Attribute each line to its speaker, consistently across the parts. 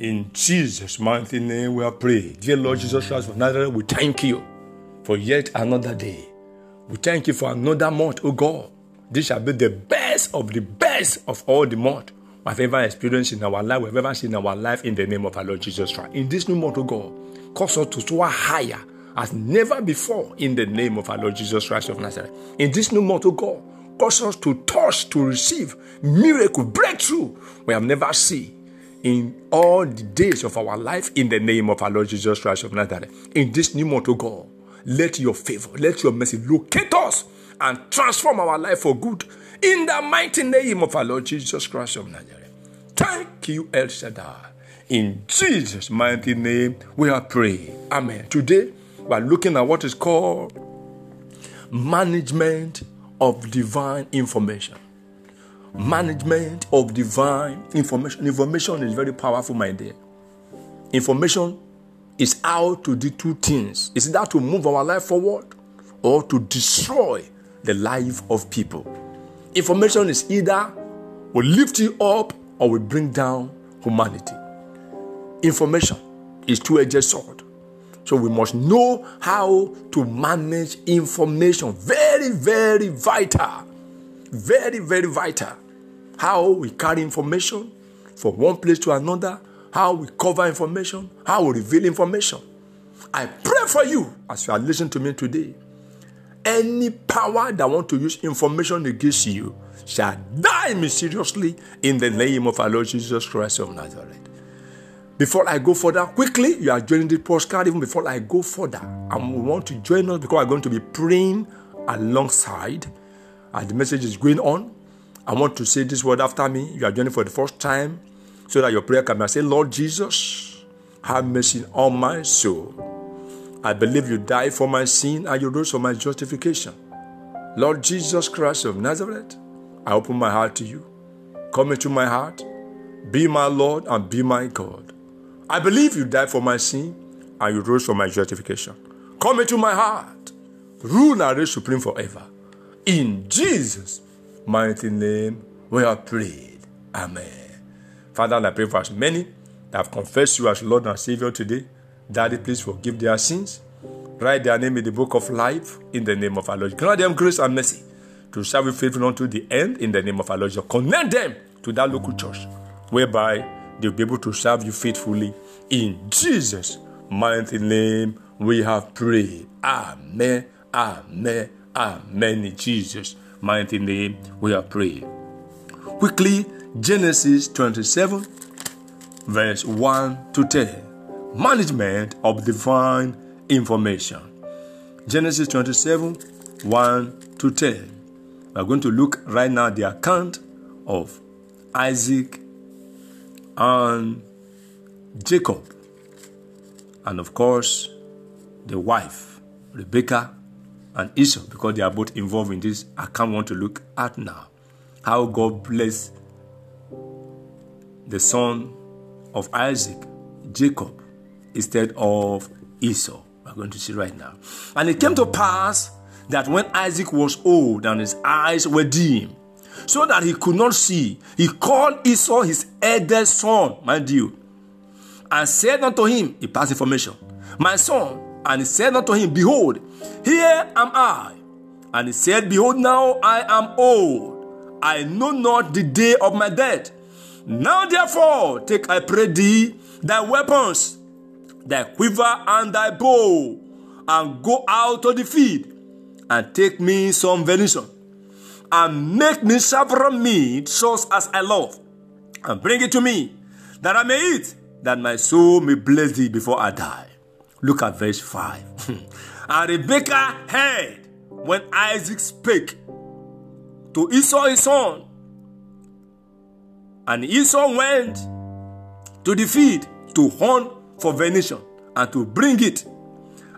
Speaker 1: In Jesus' mighty name we are praying. Dear Lord Jesus Christ of Nazareth, we thank you for yet another day. We thank you for another month, oh God. This shall be the best of the best of all the month we've ever experienced in our life, we've ever seen in our life in the name of our Lord Jesus Christ. In this new month, oh God, cause us to soar higher as never before in the name of our Lord Jesus Christ of Nazareth. In this new month, oh God, cause us to touch, to receive miracle, breakthrough we have never seen in all the days of our life in the name of our Lord Jesus Christ of Nazareth. In this new month, oh God, let your favor, let your mercy locate us and transform our life for good in the mighty name of our Lord Jesus Christ of Nazareth. Thank you, El Shaddai. In Jesus' mighty name, we are praying. Amen. Today, we are looking at what is called management of divine information management of divine information. Information is very powerful, my dear. Information is how to do two things. Is that to move our life forward or to destroy the life of people. Information is either will lift you up or will bring down humanity. Information is two-edged sword. So we must know how to manage information. Very, very vital very, very vital. How we carry information from one place to another, how we cover information, how we reveal information. I pray for you as you are listening to me today. Any power that want to use information against you shall die mysteriously in the name of our Lord Jesus Christ of Nazareth. Before I go further, quickly, you are joining the podcast. Even before I go further, I want to join us because I'm going to be praying alongside and the message is going on, I want to say this word after me. You are joining for the first time so that your prayer can be say, Lord Jesus, have mercy on my soul. I believe you died for my sin and you rose for my justification. Lord Jesus Christ of Nazareth, I open my heart to you. Come into my heart. Be my Lord and be my God. I believe you died for my sin and you rose for my justification. Come into my heart. Rule and reign supreme forever. In Jesus' mighty name, we are prayed. Amen. Father, I pray for as many that have confessed you as Lord and Savior today. Daddy, please forgive their sins. Write their name in the book of life in the name of our Lord. Grant them grace and mercy to serve you faithfully unto the end in the name of our Lord. Connect them to that local church whereby they'll be able to serve you faithfully. In Jesus' mighty name, we have prayed. Amen. Amen. Amen. In Jesus' mighty name, we are praying. Quickly, Genesis 27, verse 1 to 10. Management of divine information. Genesis 27, 1 to 10. We are going to look right now the account of Isaac and Jacob, and of course, the wife, Rebecca, and Esau because they are both involved in this. I can't want to look at now. How God blessed the son of Isaac, Jacob, instead of Esau. We're going to see right now. And it came to pass that when Isaac was old and his eyes were dim, so that he could not see, he called Esau his eldest son, mind you, and said unto him, he passed information, My son, and he said unto him, Behold, here am I. And he said, Behold, now I am old. I know not the day of my death. Now therefore, take, I pray thee, thy weapons, thy quiver and thy bow, and go out to the field, and take me some venison, and make me several meat, such as I love, and bring it to me, that I may eat, that my soul may bless thee before I die. Look at verse 5. and Rebekah heard when Isaac spake to Esau his son. And Esau went to the field to hunt for venison and to bring it.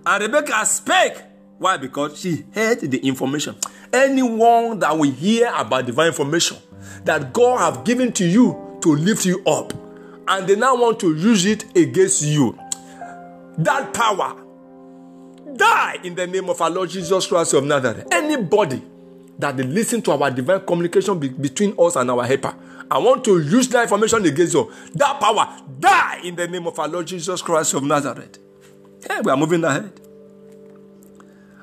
Speaker 1: And Rebekah spake. Why? Because she heard the information. Anyone that will hear about divine information that God have given to you to lift you up, and they now want to use it against you, that power die in the name of our Lord Jesus Christ of Nazareth. Anybody that they listen to our divine communication be- between us and our helper. I want to use that information against you. That power, die in the name of our Lord Jesus Christ of Nazareth. Hey, we are moving ahead.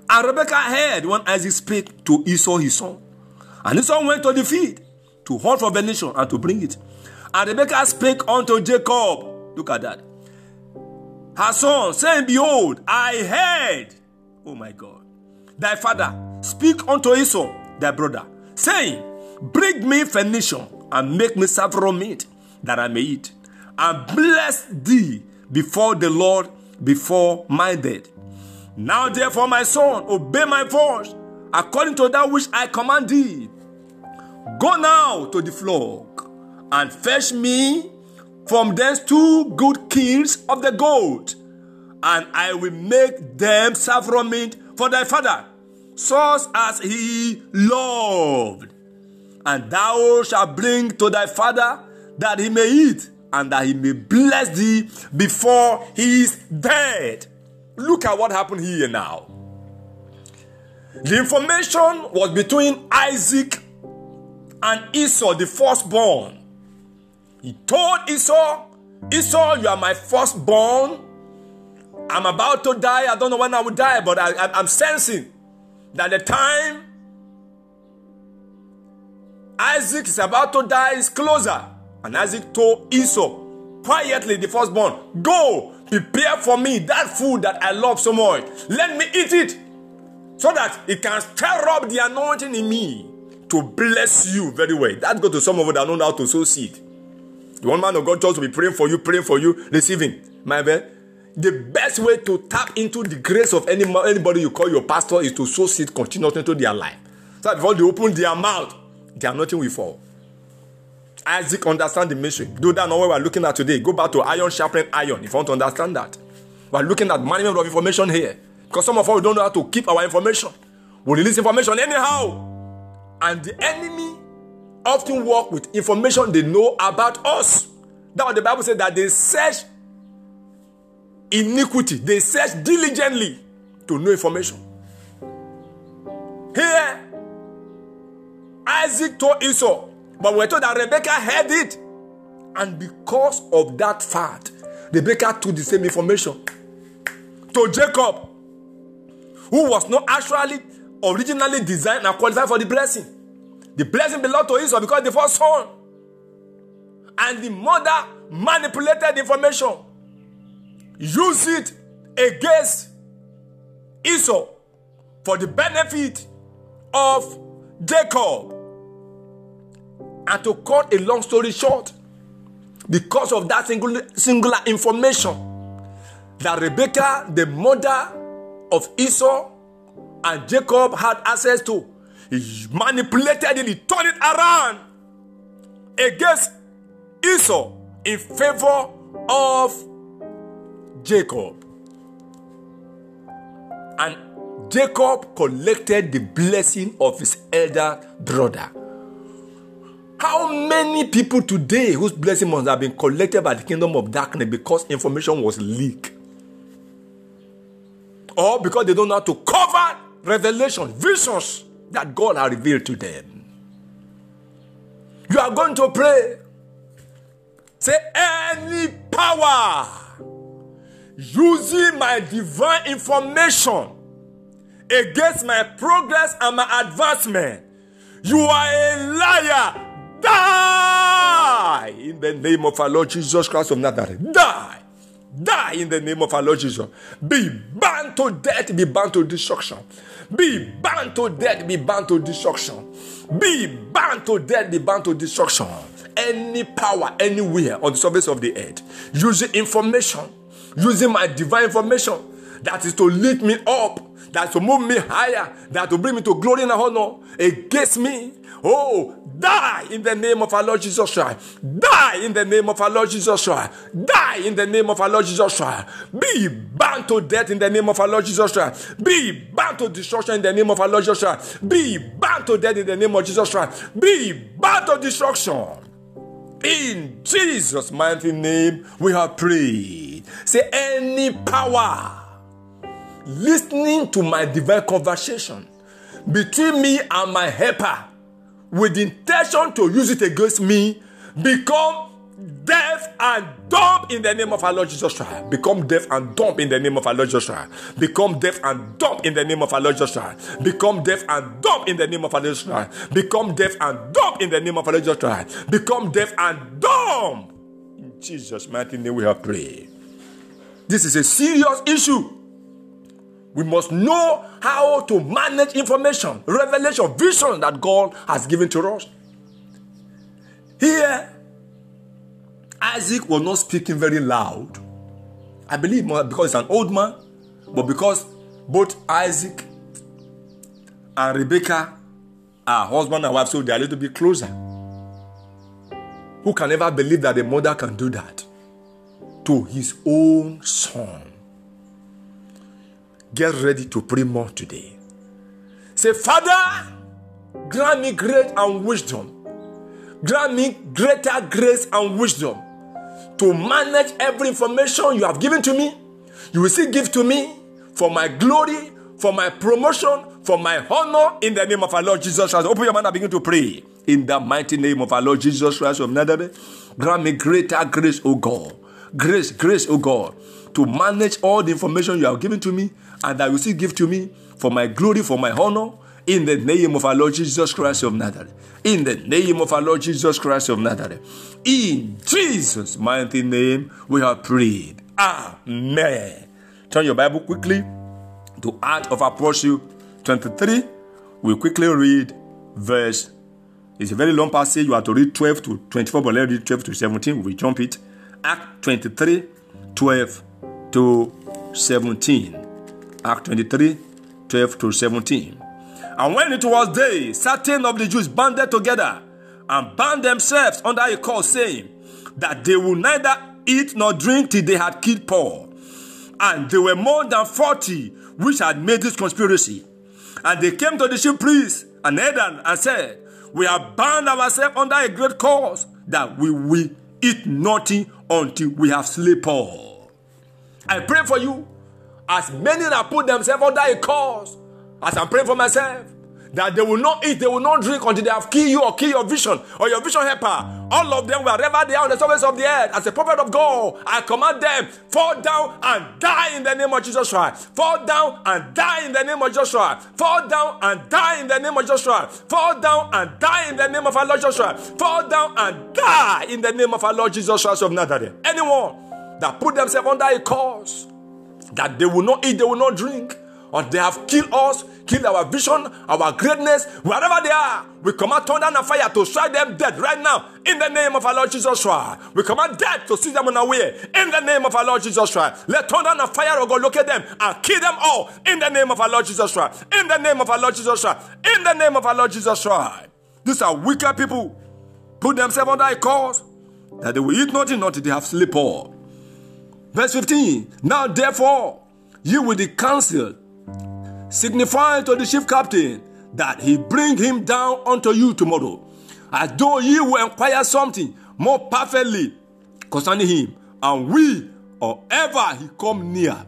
Speaker 1: And Rebekah heard when Isaac spake to Esau his son. And Esau went to the field to hunt for venison and to bring it. And Rebekah spake unto Jacob. Look at that. Her son, saying, Behold, I heard, oh my God, thy father speak unto Esau, thy brother, saying, Bring me venison and make me saffron meat that I may eat, and bless thee before the Lord before my death. Now, therefore, my son, obey my voice according to that which I command thee. Go now to the flock and fetch me from thence two good kills of the goat, and I will make them saffron for thy father, such as he loved. And thou shalt bring to thy father that he may eat, and that he may bless thee before he is dead. Look at what happened here now. The information was between Isaac and Esau, the firstborn. He told Esau, Esau, you are my firstborn. I'm about to die. I don't know when I will die, but I, am sensing that the time Isaac is about to die is closer. And Isaac told Esau, quietly, the firstborn, go prepare for me that food that I love so much. Let me eat it so that it can stir up the anointing in me to bless you very well. That go to some of you that know how to sow seed. The one man of God just to be praying for you, praying for you, receiving. My man, the best way to tap into the grace of any, anybody you call your pastor is to sow seed continuously into their life. So before they open their mouth, their anointing will fall. Isaac understand the mystery. Do that not what we're looking at today. Go back to iron sharpening iron if you want to understand that. We're looking at management of information here. Because some of us don't know how to keep our information. We release information anyhow. And the enemy often work with information they know about us. That's what the Bible said that they search iniquity. They search diligently to know information. Here, Isaac told Esau, but we're told that Rebecca heard it. And because of that fact, Rebecca took the same information to Jacob, who was not actually originally designed and qualified for the blessing. The blessing belonged to Esau because the first son. And the mother manipulated information, used it against Esau for the benefit of Jacob. And to cut a long story short, because of that singular, singular information that Rebecca, the mother of Esau, and Jacob had access to, he manipulated it, he turned it around against Esau in favor of Jacob. And Jacob collected the blessing of his elder brother. How many people today whose blessing must have been collected by the kingdom of darkness because information was leaked? Or because they don't know how to cover revelation, visions that God has revealed to them. You are going to pray. Say, any power using my divine information against my progress and my advancement, you are a liar Die in the name of our Lord Jesus Christ of Nazareth. Die. Die in the name of our Lord Jesus. Be bound to death, be bound to destruction. Be bound to death, be bound to destruction. Be bound to death, be bound to destruction. Any power anywhere on the surface of the earth using information, using my divine information that is to lift me up, that to move me higher, that to bring me to glory and honor against me. Oh, Die in the name of our Lord Jesus Christ. Die in the name of our Lord Jesus Christ. Die in the name of our Lord Jesus Christ. Be bound to death in the name of our Lord Jesus Christ. Be bound to destruction in the name of our Lord Jesus Christ. Be bound to death in the name of Jesus Christ. Be bound to destruction. In Jesus' mighty name, we have prayed. Say, any power listening to my divine conversation between me and my helper with intention to use it against me become deaf and dumb in the name of our Lord Jesus Christ. Become deaf and dumb in the name of our Lord Jesus Christ. Become deaf and dumb in the name of our Lord Jesus Christ. Become deaf and dumb in the name of our Lord Jesus Christ. Become deaf and dumb in the name of our Lord Jesus Christ. Become deaf and dumb. In Jesus' mighty name we have prayed. This is a serious issue. We must know how to manage information, revelation, vision that God has given to us. Here, Isaac was not speaking very loud. I believe because he's an old man, but because both Isaac and Rebecca are husband and wife, so they're a little bit closer. Who can ever believe that a mother can do that to his own son? Get ready to pray more today. Say, Father, grant me grace and wisdom. Grant me greater grace and wisdom to manage every information you have given to me. You will still give to me for my glory, for my promotion, for my honor in the name of our Lord Jesus Christ. Open your mouth and begin to pray. In the mighty name of our Lord Jesus Christ of Nazareth, grant me greater grace, O God. Grace, grace, O God, to manage all the information you have given to me and that you still give to me for my glory, for my honor, in the name of our Lord Jesus Christ of Nazareth. In the name of our Lord Jesus Christ of Nazareth. In Jesus' mighty name, we have prayed. Amen. Turn your Bible quickly to Act of Apostle 23. We quickly read verse. It's a very long passage. You have to read 12 to 24, but let's read 12 to 17. We jump it. Act 23, 12 to 17. Act 23, 12 to 17. And when it was day, certain of the Jews banded together and bound themselves under a cause, saying that they would neither eat nor drink till they had killed Paul. And there were more than forty which had made this conspiracy. And they came to the chief priest and Nathan and said, We have bound ourselves under a great cause that we will eat nothing until we have slain Paul. I pray for you as many that put themselves under a cause, as I'm praying for myself, that they will not eat, they will not drink until they have killed you or killed your vision or your vision helper. All of them, wherever they are on the surface of the earth, as a prophet of God, I command them, fall down and die in the name of Jesus Christ. Fall down and die in the name of Christ. Fall down and die in the name of Christ. Fall down and die in the name of our Lord Christ. Fall down and die in the name of our Lord Jesus Christ of Nazareth. Anyone that put themselves under a cause, that they will not eat, they will not drink, or they have killed us, killed our vision, our greatness, wherever they are. We command thunder and fire to strike them dead right now in the name of our Lord Jesus Christ. We command death to see them on our way in the name of our Lord Jesus Christ. Let thunder and fire oh or go look at them and kill them all in the name of our Lord Jesus Christ. In the name of our Lord Jesus Christ. In the name of our Lord Jesus Christ. These are wicked people. Put themselves under a cause that they will eat nothing until they have sleep all. Verse 15. Now therefore, you with the council, signify to the chief captain that he bring him down unto you tomorrow, as though ye will inquire something more perfectly concerning him, and we, or ever he come near,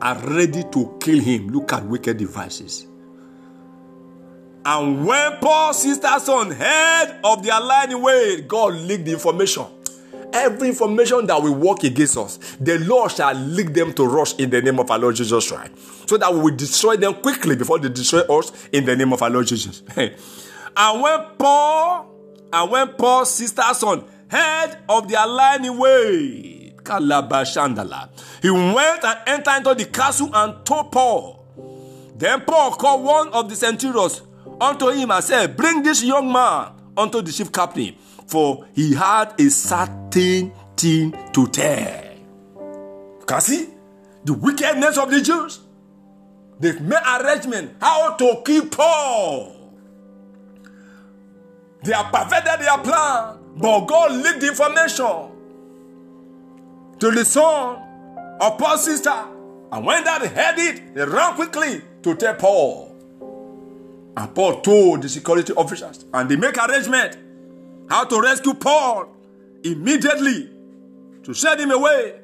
Speaker 1: are ready to kill him. Look at wicked devices. And when Paul's sister's son heard of their lying way, God leaked the information every information that will work against us, the Lord shall lead them to rush in the name of our Lord Jesus Christ. So that we will destroy them quickly before they destroy us in the name of our Lord Jesus. and when Paul and when Paul's sister's son heard of their lying way, he went and entered into the castle and told Paul. Then Paul called one of the centurions unto him and said, Bring this young man unto the chief captain for he had a certain thing to tell. Can see the wickedness of the Jews. They've made arrangement how to kill Paul. They have perfected their plan, but God leaked information to the son of Paul's sister. And when that heard it, they ran quickly to tell Paul. And Paul told the security officers, and they make arrangement how to rescue Paul immediately to send him away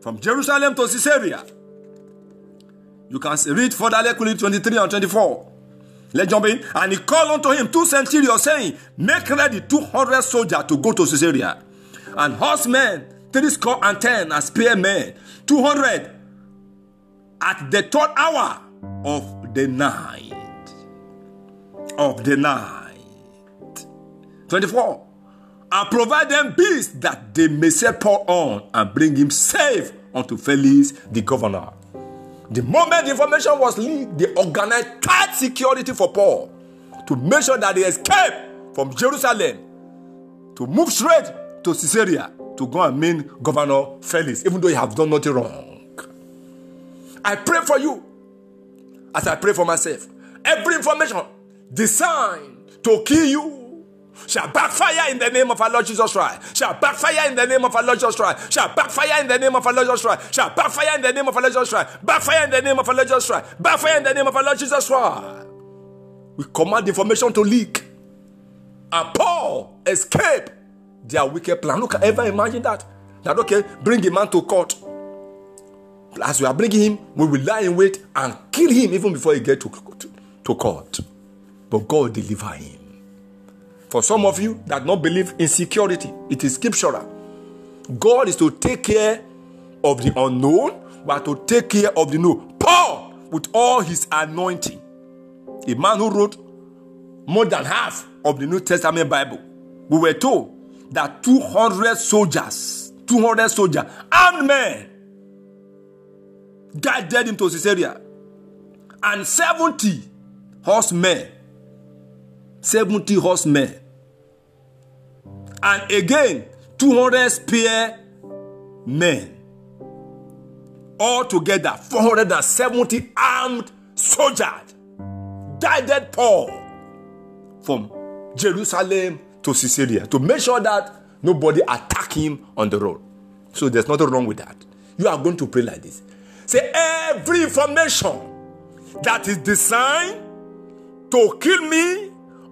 Speaker 1: from Jerusalem to Caesarea. You can read further quickly 23 and 24. Let's jump in. And he called unto him two centurions, saying, Make ready 200 soldiers to go to Caesarea, and horsemen, three score and ten, and spearmen, 200 at the third hour of the night. Of the night. 24. And provide them beasts that they may set Paul on and bring him safe unto Felix the governor. The moment the information was leaked, they organized tight security for Paul to make sure that he escaped from Jerusalem to move straight to Caesarea to go and meet Governor Felix, even though he has done nothing wrong. I pray for you as I pray for myself. Every information designed to kill you shall backfire in the name of our Lord Jesus Christ. Shall backfire in the name of our Lord Jesus Christ. Shall backfire in the name of our Lord Jesus Christ. Shall backfire in the name of our Lord Jesus Christ. Backfire in the name of our Lord Jesus Christ. Backfire in the name of our Lord Jesus Christ. We command information to leak. And Paul escape their wicked plan. Look, ever imagine that? That okay, bring a man to court. As we are bringing him, we will lie in wait and kill him even before he get to, to, to court. But God deliver him. For some of you that not believe in security, it is scriptural. God is to take care of the unknown, but to take care of the known. Paul, with all his anointing, a man who wrote more than half of the New Testament Bible, we were told that 200 soldiers, 200 soldiers, armed men, guided him to Caesarea, and 70 horsemen 70 horsemen. And again, 200 spear men. Altogether, 470 armed soldiers guided Paul from Jerusalem to Caesarea to make sure that nobody attack him on the road. So there's nothing wrong with that. You are going to pray like this. Say every information that is designed to kill me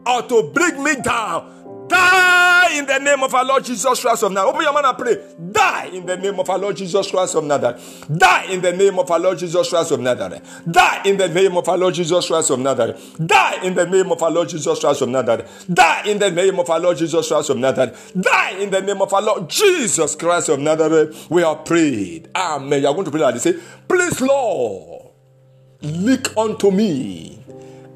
Speaker 1: or to bring me down. Die in the name of our Lord Jesus Christ of Nazareth. Open your mouth and pray. Die in the name of our Lord Jesus Christ of Nazareth. Die in the name of our Lord Jesus Christ of Nazareth. Die in the name of our Lord Jesus Christ of Nazareth. Die in the name of our Lord Jesus Christ of Nazareth. Die in the name of our Lord Jesus Christ of Nazareth. Die in the name of our Lord Jesus Christ of Nazareth. We are prayed. Amen. You are going to pray like this. Say, please, Lord, leak unto me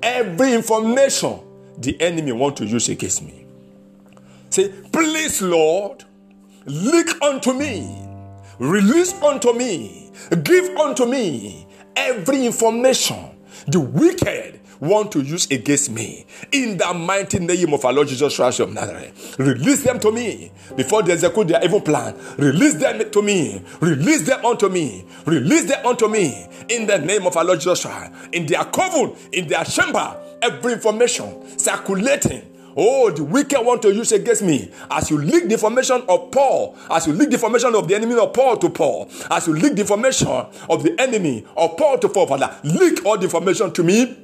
Speaker 1: every information the enemy want to use against me. Say, please, Lord, leak unto me, release unto me, give unto me every information the wicked want to use against me. In the mighty name of our Lord Jesus Christ of Nazareth, release them to me before they execute their evil plan. Release them to me. Release them unto me. Release them unto me. In the name of our Lord Jesus Christ. In their coven, in their chamber, every information circulating Oh, the wicked want to use against me. As you leak the information of Paul, as you leak the information of the enemy of Paul to Paul, as you leak the information of the enemy of Paul to Paul, Father, leak all the information to me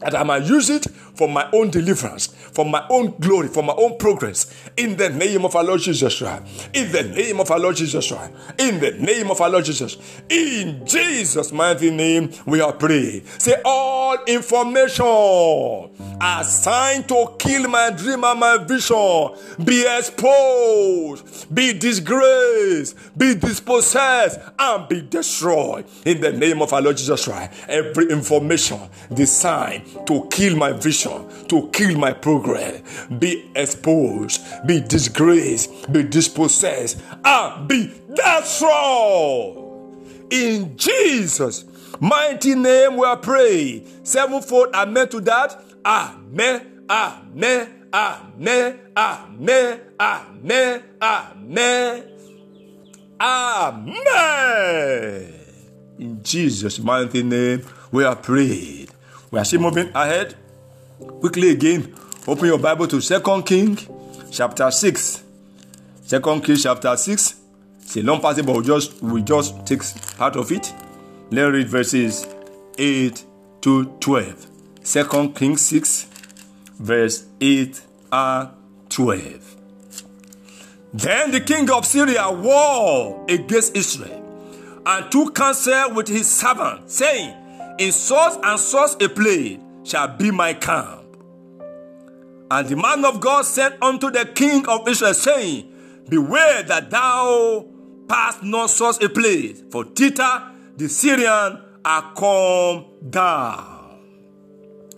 Speaker 1: that I might use it for my own deliverance, for my own glory, for my own progress. In the name of our Lord Jesus Christ. In the name of our Lord Jesus Christ. In the name of our Lord Jesus. In Jesus' mighty name, we are praying. Say, all information assigned to kill my dream and my vision be exposed, be disgraced, be dispossessed, and be destroyed. In the name of our Lord Jesus Christ. Every information designed to kill my vision, to kill my progress, be exposed, be disgraced, be dispossessed, and be destroyed. In Jesus' mighty name, we are praying. Sevenfold, amen to that. Amen, amen, amen, amen, amen, amen, amen. In Jesus' mighty name, we are prayed. We are still moving ahead. Quickly again, open your Bible to Second King chapter 6. Second King chapter 6. It's a long passage, but we just we just take part of it. Let's read verses 8 to 12. Second King 6, verse 8 and 12. Then the king of Syria war against Israel and took counsel with his servant, saying, in such and such a place shall be my camp. And the man of God said unto the king of Israel, saying, Beware that thou pass not such a place, for Tita the Syrian are come down.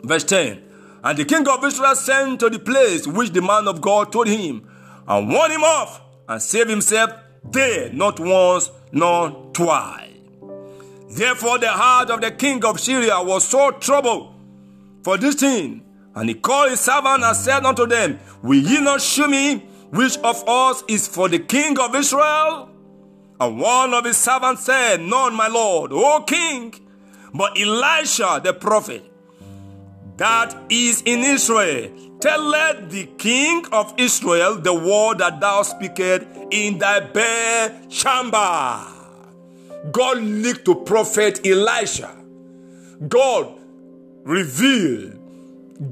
Speaker 1: Verse 10 And the king of Israel sent to the place which the man of God told him, and warned him off, and saved himself there, not once, nor twice. Therefore, the heart of the king of Syria was so troubled for this thing. And he called his servant and said unto them, Will ye not shew me which of us is for the king of Israel? And one of his servants said, None, my lord, O king, but Elisha the prophet, that is in Israel. Telleth the king of Israel the word that thou speakest in thy bare chamber. God leaked to prophet Elisha. God revealed,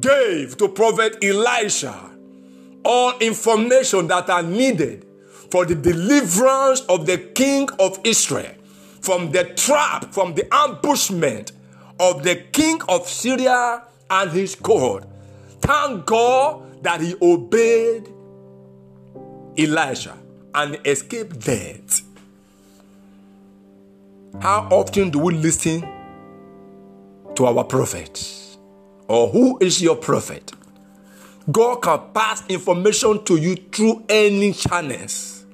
Speaker 1: gave to prophet Elisha all information that are needed for the deliverance of the king of Israel from the trap, from the ambushment of the king of Syria and his court. Thank God that he obeyed Elisha and escaped death. How often do we listen to our prophet? Or who is your prophet? God can pass information to you through any channels.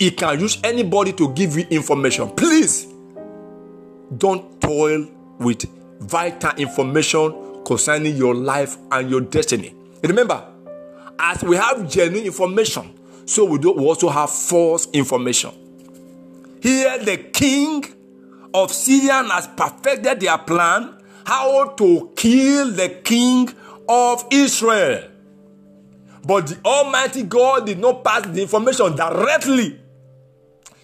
Speaker 1: He can use anybody to give you information. Please don't toil with vital information concerning your life and your destiny. Remember, as we have genuine information, so we, do, we also have false information. Here, the king of Syria has perfected their plan how to kill the king of Israel. But the Almighty God did not pass the information directly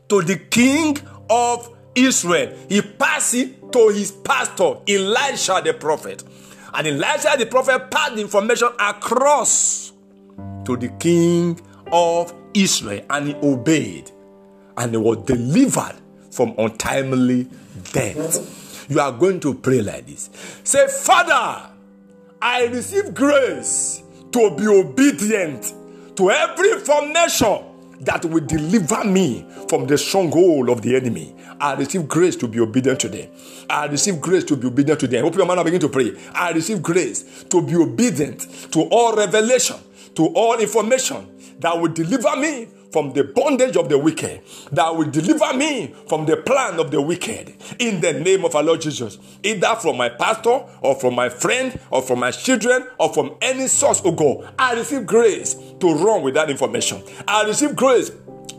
Speaker 1: to the king of Israel. He passed it to his pastor, Elisha the prophet. And Elisha the prophet passed the information across to the king of Israel and he obeyed and he was delivered from untimely death. You are going to pray like this Say, Father, I receive grace to be obedient to every formation that will deliver me from the stronghold of the enemy. I receive grace to be obedient to them. I receive grace to be obedient to them. Open your mouth and begin to pray. I receive grace to be obedient to all revelation, to all information that will deliver me from the bondage of the wicked, that will deliver me from the plan of the wicked. In the name of our Lord Jesus, either from my pastor or from my friend or from my children or from any source, oh God, I receive grace to run with that information. I receive grace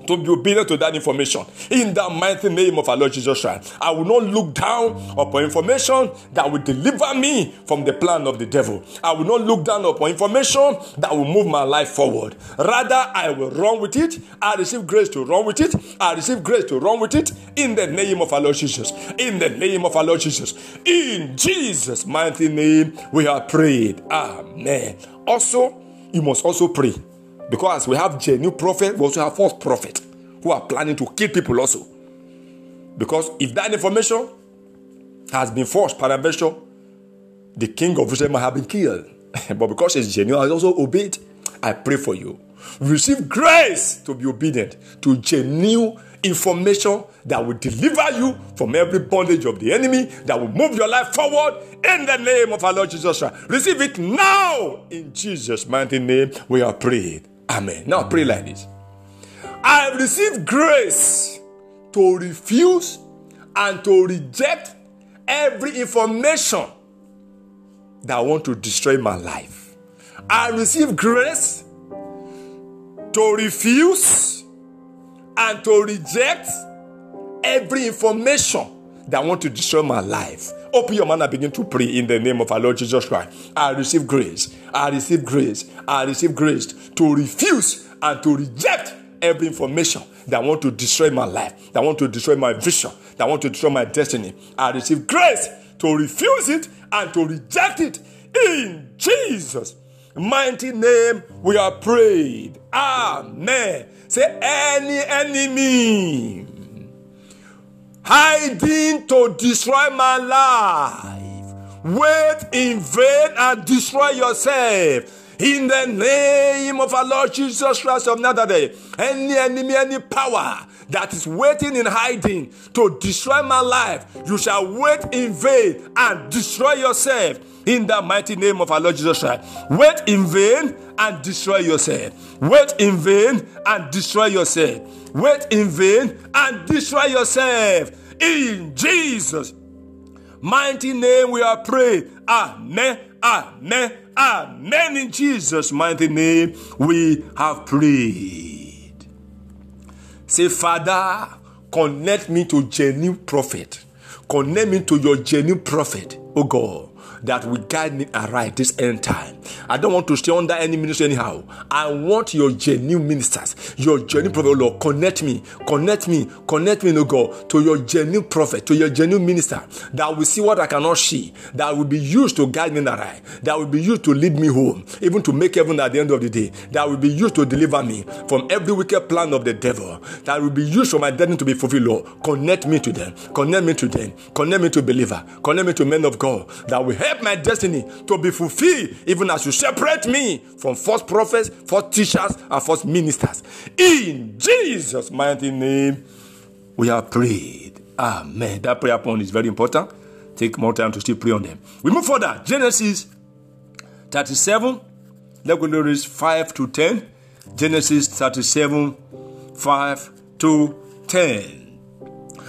Speaker 1: to be obedient to that information. In the mighty name of our Lord Jesus Christ, I will not look down upon information that will deliver me from the plan of the devil. I will not look down upon information that will move my life forward. Rather, I will run with it. I receive grace to run with it. I receive grace to run with it in the name of our Lord Jesus. In the name of our Lord Jesus. In Jesus' mighty name, we have prayed. Amen. Also, you must also pray because we have genuine prophet, we also have false prophet who are planning to kill people also. Because if that information has been forced, peradventure, the king of Israel might have been killed. but because it's genuine, I also obeyed. I pray for you. Receive grace to be obedient to genuine information that will deliver you from every bondage of the enemy, that will move your life forward in the name of our Lord Jesus Christ. Receive it now in Jesus' mighty name. We are prayed. Amen. Now pray like this. I have received grace to refuse and to reject every information that want to destroy my life. I receive grace to refuse and to reject every information that want to destroy my life. Open your mouth and begin to pray in the name of our Lord Jesus Christ. I receive grace. I receive grace. I receive grace to refuse and to reject every information that want to destroy my life, that want to destroy my vision, that want to destroy my destiny. I receive grace to refuse it and to reject it in Jesus' mighty name. We are prayed. Amen. Say any enemy hiding to destroy my life wait in vain and destroy yourself. In the name of our Lord Jesus Christ of Nazareth, any enemy, any power that is waiting in hiding to destroy my life, you shall wait in vain and destroy yourself in the mighty name of our Lord Jesus Christ. Wait in vain and destroy yourself. Wait in vain and destroy yourself. Wait in vain and destroy yourself. In Jesus' mighty name we are praying. Amen. Amen. Amen. In Jesus' mighty name we have prayed. Say, Father, connect me to genuine prophet. Connect me to your genuine prophet, oh God that will guide me aright this end time. I don't want to stay under any ministry anyhow. I want your genuine ministers, your genuine prophet, Lord. Connect me, connect me, connect me, no God, to your genuine prophet, to your genuine minister that will see what I cannot see, that will be used to guide me aright, that will be used to lead me home, even to make heaven at the end of the day, that will be used to deliver me from every wicked plan of the devil, that will be used for my destiny to be fulfilled, Lord. Connect me to them, connect me to them, connect me to believer, connect me to men of God that will help help my destiny to be fulfilled, even as you separate me from false prophets, false teachers, and false ministers. In Jesus' mighty name, we have prayed. Amen. That prayer point is very important. Take more time to still pray on them. We move further. Genesis 37. Let's go to 5 to 10. Genesis 37, 5 to 10.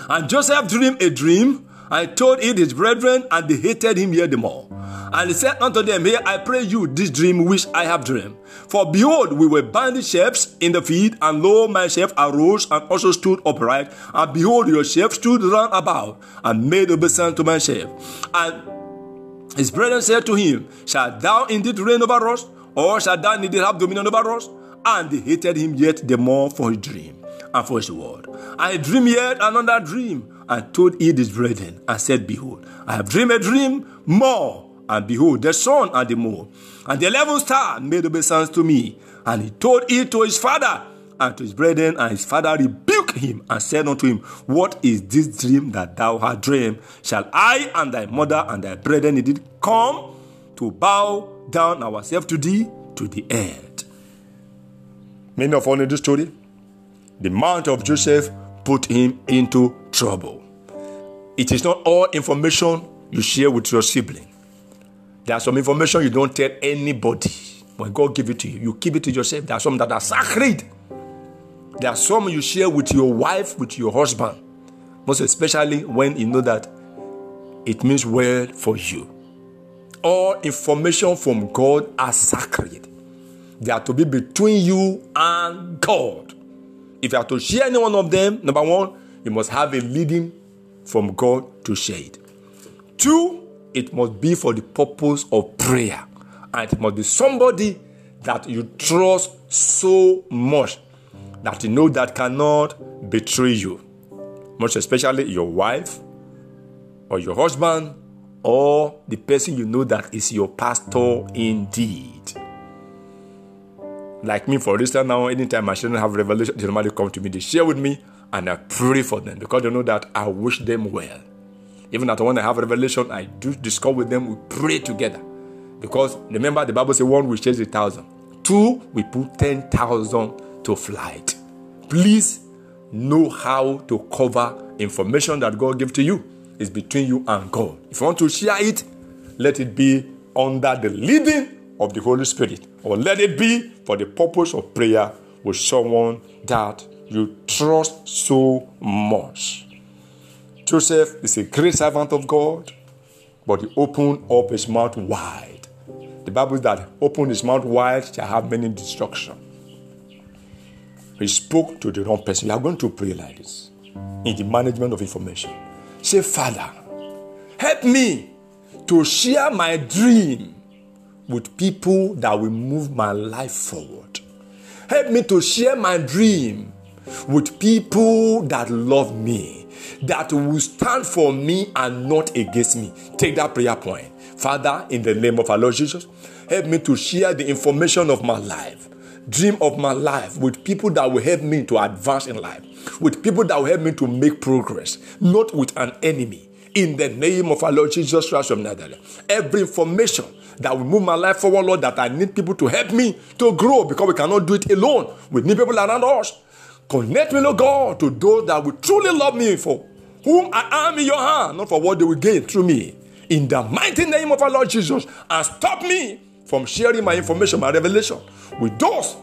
Speaker 1: And Joseph dreamed a dream I told it his brethren, and they hated him yet the more. And he said unto them, Here I pray you this dream which I have dreamed. For behold, we were binding sheaves in the field, and lo, my sheaf arose and also stood upright. And behold, your sheaf stood round about, and made obeisance to my sheaf. And his brethren said to him, Shall thou indeed reign over us, or shall thou indeed have dominion over us? And they hated him yet the more for his dream and for his word. I dream yet another dream and told it his brethren, and said, Behold, I have dreamed a dream more. And behold, the sun and the moon, and the eleven star made obeisance to me. And he told it to his father and to his brethren, and his father rebuked him and said unto him, What is this dream that thou hast dreamed? Shall I and thy mother and thy brethren indeed come to bow down ourselves to thee to the earth? Many of us know this story. The mount of Joseph put him into trouble. It is not all information you share with your sibling. There's some information you don't tell anybody. When God give it to you, you keep it to yourself. There are some that are sacred. There are some you share with your wife, with your husband. Most especially when you know that it means well for you. All information from God are sacred. They are to be between you and God. If you are to share any one of them, number one, you must have a leading from God to share it. Two, it must be for the purpose of prayer. And it must be somebody that you trust so much that you know that cannot betray you. Most especially your wife or your husband or the person you know that is your pastor indeed. Like me, for instance, now anytime my children have revelation, they normally come to me, they share with me, and I pray for them because they know that I wish them well. Even after when I have revelation, I do discuss with them, we pray together. Because remember, the Bible says one will chase a thousand, two we put 10,000 to flight. Please know how to cover information that God gives to you. It's between you and God. If you want to share it, let it be under the leading of the Holy Spirit, or let it be for the purpose of prayer with someone that you trust so much. Joseph is a great servant of God, but he opened up his mouth wide. The Bible says that open his mouth wide shall have many destruction. He spoke to the wrong person. You are going to pray like this in the management of information. Say, Father, help me to share my dream with people that will move my life forward. Help me to share my dream with people that love me, that will stand for me and not against me. Take that prayer point. Father, in the name of our Lord Jesus, help me to share the information of my life, dream of my life with people that will help me to advance in life, with people that will help me to make progress, not with an enemy In the name of our Lord Jesus Christ of Nazareth. Every information that will move my life forward, Lord, that I need people to help me to grow because we cannot do it alone. We need people around us. Connect me, Lord God, to those that will truly love me for whom I am in your hand, not for what they will gain through me. In the mighty name of our Lord Jesus, and stop me from sharing my information, my revelation with those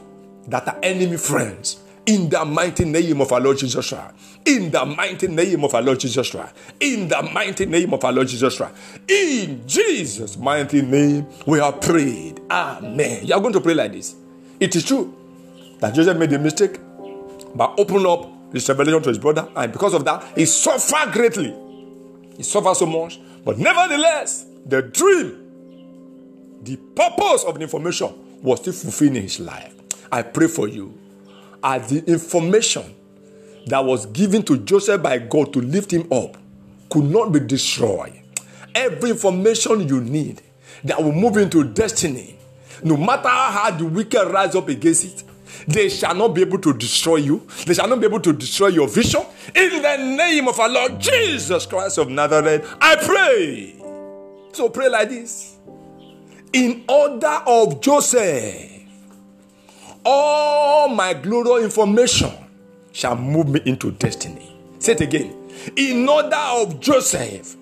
Speaker 1: that are enemy friends. In the mighty name of our Lord Jesus Christ. In the mighty name of our Lord Jesus Christ. In the mighty name of our Lord Jesus Christ. In Jesus' mighty name, we have prayed. Amen. You are going to pray like this. It is true that Joseph made a mistake by opening up his revelation to his brother, and because of that, he suffered greatly. He suffered so much, but nevertheless, the dream, the purpose of the information was still fulfilling his life. I pray for you. As the information that was given to Joseph by God to lift him up could not be destroyed. Every information you need that will move into destiny, no matter how hard the wicked rise up against it, they shall not be able to destroy you. They shall not be able to destroy your vision. In the name of our Lord Jesus Christ of Nazareth, I pray. So pray like this. In order of Joseph, all my glorious information shall move me into destiny. Say it again. In order of Joseph,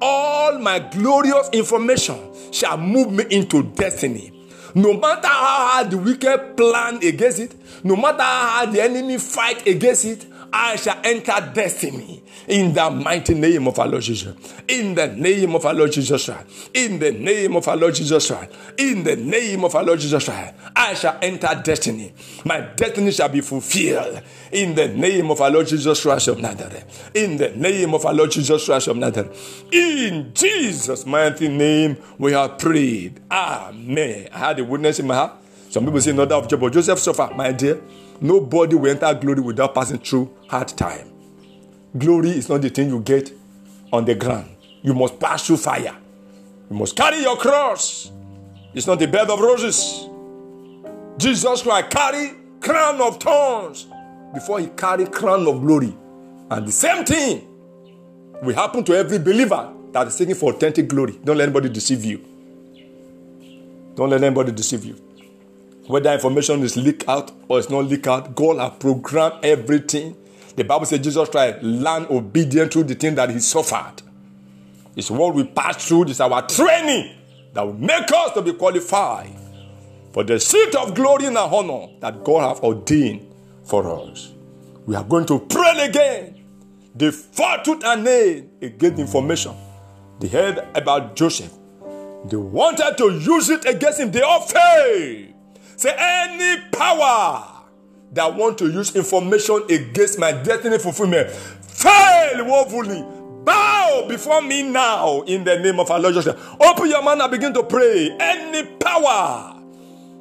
Speaker 1: all my glorious information shall move me into destiny. No matter how hard the wicked plan against it, no matter how hard the enemy fight against it, I shall enter destiny in the mighty name of our Lord Jesus. In the name of our Lord Jesus Christ. In the name of our Lord Jesus Christ. In the name of our Lord Jesus Christ. I shall enter destiny. My destiny shall be fulfilled. In the name of our Lord Jesus Christ of Nazareth. In the name of our Lord Jesus Christ of Nazareth. In Jesus' mighty name we have prayed. Amen. I had a witness in my heart. Some people say another of Job, Joseph suffered, my dear. Nobody will enter glory without passing through hard time. Glory is not the thing you get on the ground. You must pass through fire. You must carry your cross. It's not the bed of roses. Jesus Christ carry crown of thorns before he carry crown of glory. And the same thing will happen to every believer that is seeking for authentic glory. Don't let anybody deceive you. Don't let anybody deceive you whether information is leaked out or it's not leaked out, God has programmed everything. The Bible says Jesus Christ learned obedience through the thing that he suffered. It's what we pass through, it's our training that will make us to be qualified for the seat of glory and honor that God has ordained for us. We are going to pray again. The fortune and nail against information. They heard about Joseph. They wanted to use it against him. They all failed. Say any power that want to use information against my destiny fulfillment fail woefully. Bow before me now in the name of our Lord Jesus. Open your mouth and begin to pray. Any power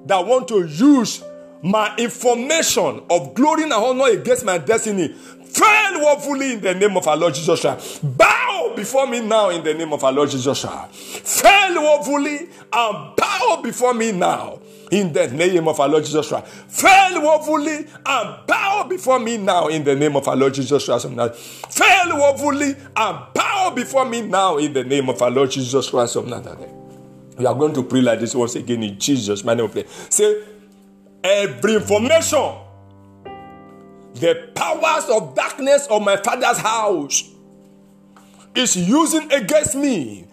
Speaker 1: that want to use my information of glory and honor against my destiny fail woefully in the name of our Lord Jesus Christ. Bow before me now in the name of our Lord Jesus Christ. Fail woefully and bow before me now in the name of our Lord Jesus Christ. Fail woefully and bow before me now in the name of our Lord Jesus Christ. Fail woefully and bow before me now in the name of our Lord Jesus Christ. We are going to pray like this once again in Jesus' name. Pray. Say, every information, the powers of darkness of my father's house is using against me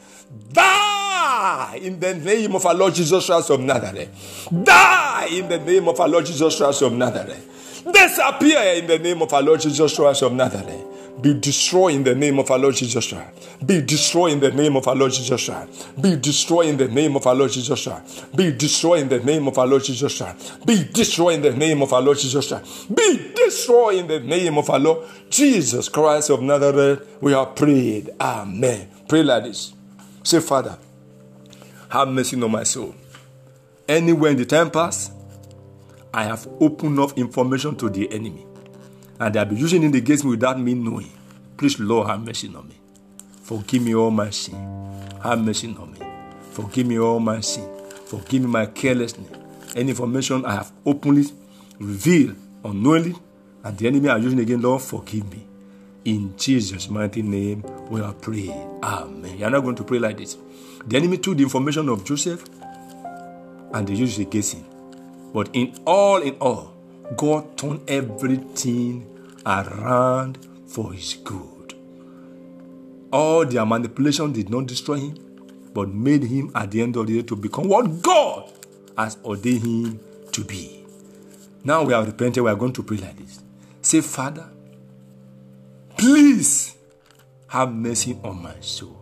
Speaker 1: Die in the name of our Lord Jesus Christ of Nazareth. Die in the name of our Lord Jesus Christ of Nazareth. Disappear in the name of our Lord Jesus Christ of Nazareth. Be destroyed in the name of our Lord Jesus Christ. Be destroyed in the name of our Lord Jesus Christ. Be destroyed in the name of our Lord Jesus Christ. Be destroyed in the name of our Lord Jesus Christ. Be destroyed in the name of our Lord Jesus Christ. Be destroyed in the name of our Lord Jesus Christ of Nazareth. We have prayed. Amen. Pray like this. Say, Father, have mercy on my soul. Anywhere in the time I have opened up information to the enemy. And they have been using it against me without me knowing. Please, Lord, have mercy on me. Forgive me all my sin. Have mercy on me. Forgive me all my sin. Forgive me my carelessness. Any information I have openly revealed unknowingly, and the enemy are using again, Lord, forgive me. In Jesus' mighty name, we are praying. Amen. You're not going to pray like this. The enemy took the information of Joseph and they used it against him. But in all, in all, God turned everything around for his good. All their manipulation did not destroy him, but made him at the end of the day to become what God has ordained him to be. Now we are repented, we are going to pray like this. Say, Father, please have mercy on my soul.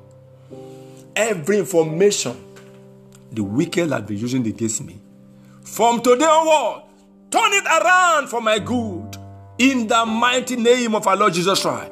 Speaker 1: Every information the wicked have been using against me, from today onward, turn it around for my good. In the mighty name of our Lord Jesus Christ.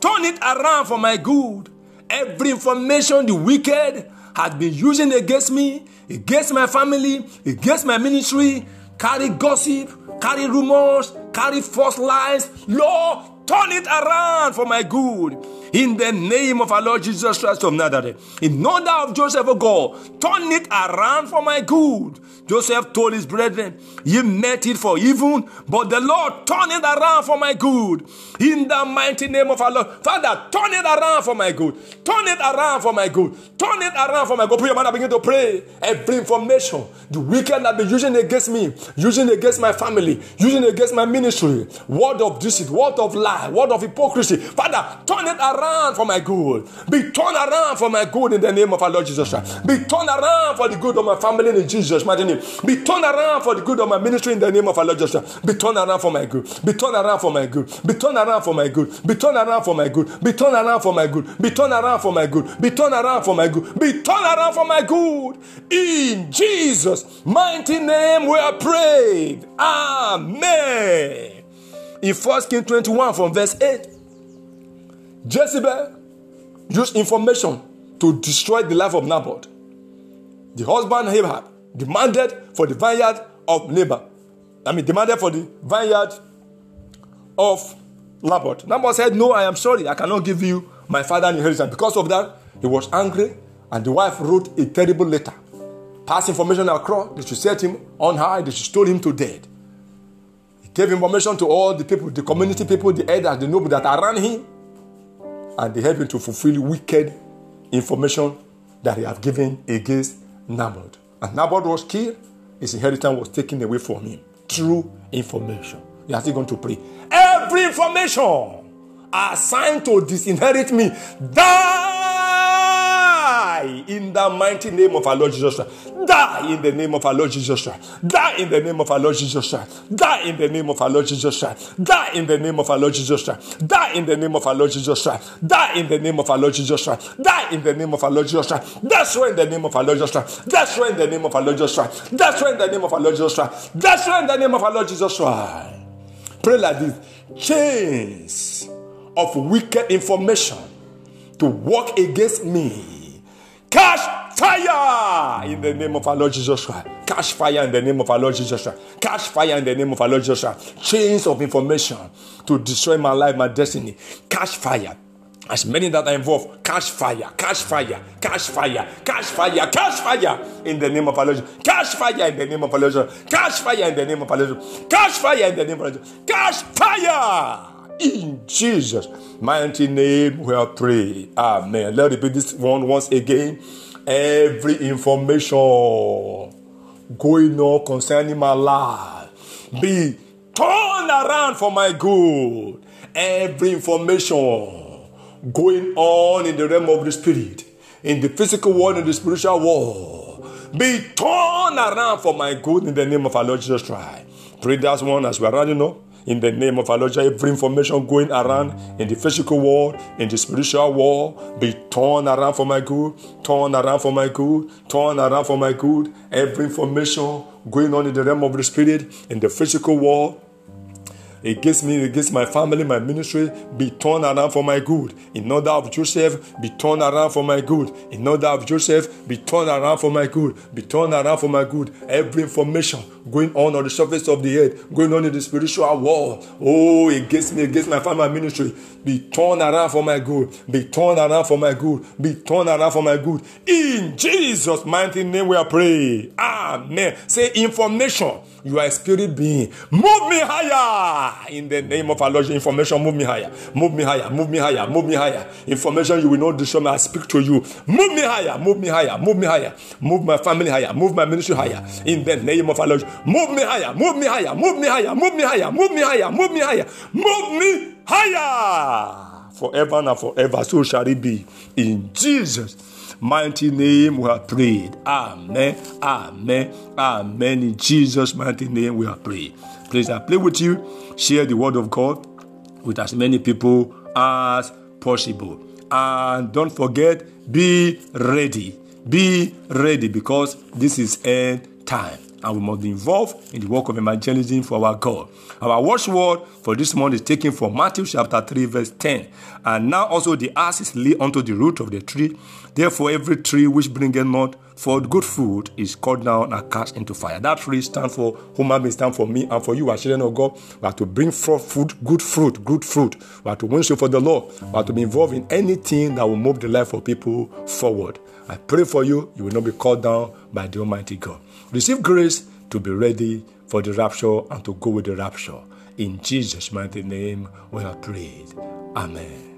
Speaker 1: Turn it around for my good. Every information the wicked has been using against me, against my family, against my ministry, carry gossip, carry rumors, carry false lies. Lord, turn it around for my good. In the name of our Lord Jesus Christ of Nazareth. In order of Joseph, of God, turn it around for my good. Joseph told his brethren, Ye meant it for evil, but the Lord turned it around for my good. In the mighty name of our Lord. Father, turn it around for my good. Turn it around for my good. Turn it around for my good. Put your mind begin to pray. Every information the wicked have been using against me, using against my family, using against my ministry, word of deceit, word of lie, word of hypocrisy. Father, turn it around for my good. Be turned around for my good in the name of our Lord Jesus Christ. Be turned around for the good of my family in Jesus' mighty name. Be turned around for the good of my ministry in the name of our Lord Jesus. Christ. Be turned around for my good. Be turned around for my good. Be turned around for my good. Be turned around for my good. Be turned around for my good. Be turned around for my good. Be turned around for my good. Be turned around for my good. In Jesus' mighty name we are prayed. Amen. In 1 King 21 from verse 8, Jezebel used information to destroy the life of Naboth. The husband Ahab demanded for the vineyard of Nabal. I mean, demanded for the vineyard of Naboth. Naboth said, No, I am sorry, I cannot give you my father's inheritance. Because of that, he was angry, and the wife wrote a terrible letter. Pass information across, they should set him on high, they should stone him to death. He gave information to all the people, the community people, the elders, the nobles that around him, and they helped him to fulfill wicked information that he had given against Naboth. And Naboth was killed, his inheritance was taken away from him through information. You are still going to pray. Every information assigned to disinherit me, die in the mighty name of our Lord Jesus Christ. Die in the name of our Lord Jesus Christ. Die in the name of our Lord Jesus Christ. Die in the name of our Lord Jesus Christ. Die in the name of our Lord Jesus Christ. Die in the name of our Lord Jesus Christ. Die in the name of our Lord Jesus Christ. Die in the name of our Lord Jesus Christ. That's why in the name of our Lord Jesus Christ. That's why in the name of our Lord Jesus Christ. That's why in the name of our Lord Jesus Christ. That's why in the name of our Lord Jesus Christ. Pray like this. Chains of wicked information to work against me. Catch fire in the name of our Lord Jesus Christ. Catch fire in the name of our Lord Jesus Christ. Catch fire in the name of our Lord Jesus Christ. Chains of information to destroy my life, my destiny. Catch fire. As many that are involved, catch fire, catch fire, catch fire, catch fire, catch fire in the name of our Lord. Catch fire in the name of our Lord. Catch fire in the name of our Lord. Catch fire in the name of our Lord. Catch fire in Jesus' mighty name. We are praying. Amen. Let me repeat this one once again. Every information going on concerning my life be turned around for my good. Every information going on in the realm of the spirit, in the physical world, in the spiritual world, be turned around for my good in the name of our Lord Jesus Christ. Pray that one as we are running up. In the name of our Lord, every information going around in the physical world, in the spiritual world, be turned around for my good, turned around for my good, turned around for my good. Every information going on in the realm of the spirit, in the physical world, against me, against my family, my ministry, be turned around for my good. In order of Joseph, be turned around for my good. In order of Joseph, be turned around for my good. Be turned around for my good. Every information going on on the surface of the earth, going on in the spiritual world, oh, against me, against my family, ministry, be turned around for my good. Be turned around for my good. Be turned around for my good. In Jesus' mighty name, we are praying. Amen. Say information. You are a spirit being. Move me higher higher in the name of our Lord. Information, move me higher, move me higher, move me higher, move me higher. Information, you will not destroy me. I speak to you. Move me higher, move me higher, move me higher, move my family higher, move my ministry higher in the name of our Lord. Move me higher, move me higher, move me higher, move me higher, move me higher, move me higher, move me higher. Forever and forever, so shall it be. In Jesus' mighty name we have prayed. Amen. Amen. Amen. In Jesus' mighty name we have prayed. Please, I pray with you. Share the word of God with as many people as possible. And don't forget, be ready. Be ready because this is end time and we must be involved in the work of evangelism for our God. Our watchword for this month is taken from Matthew chapter 3, verse 10. And now also the ass is laid unto the root of the tree. Therefore, every tree which bringeth not forth good fruit is cut down and cast into fire. That tree stands for human being, stand for me and for you, as children of God. We have to bring forth fruit, good fruit, good fruit. We have to win for the Lord. We have to be involved in anything that will move the life of people forward. I pray for you, you will not be called down by the Almighty God. Receive grace to be ready for the rapture and to go with the rapture. In Jesus' mighty name, we have prayed. Amen.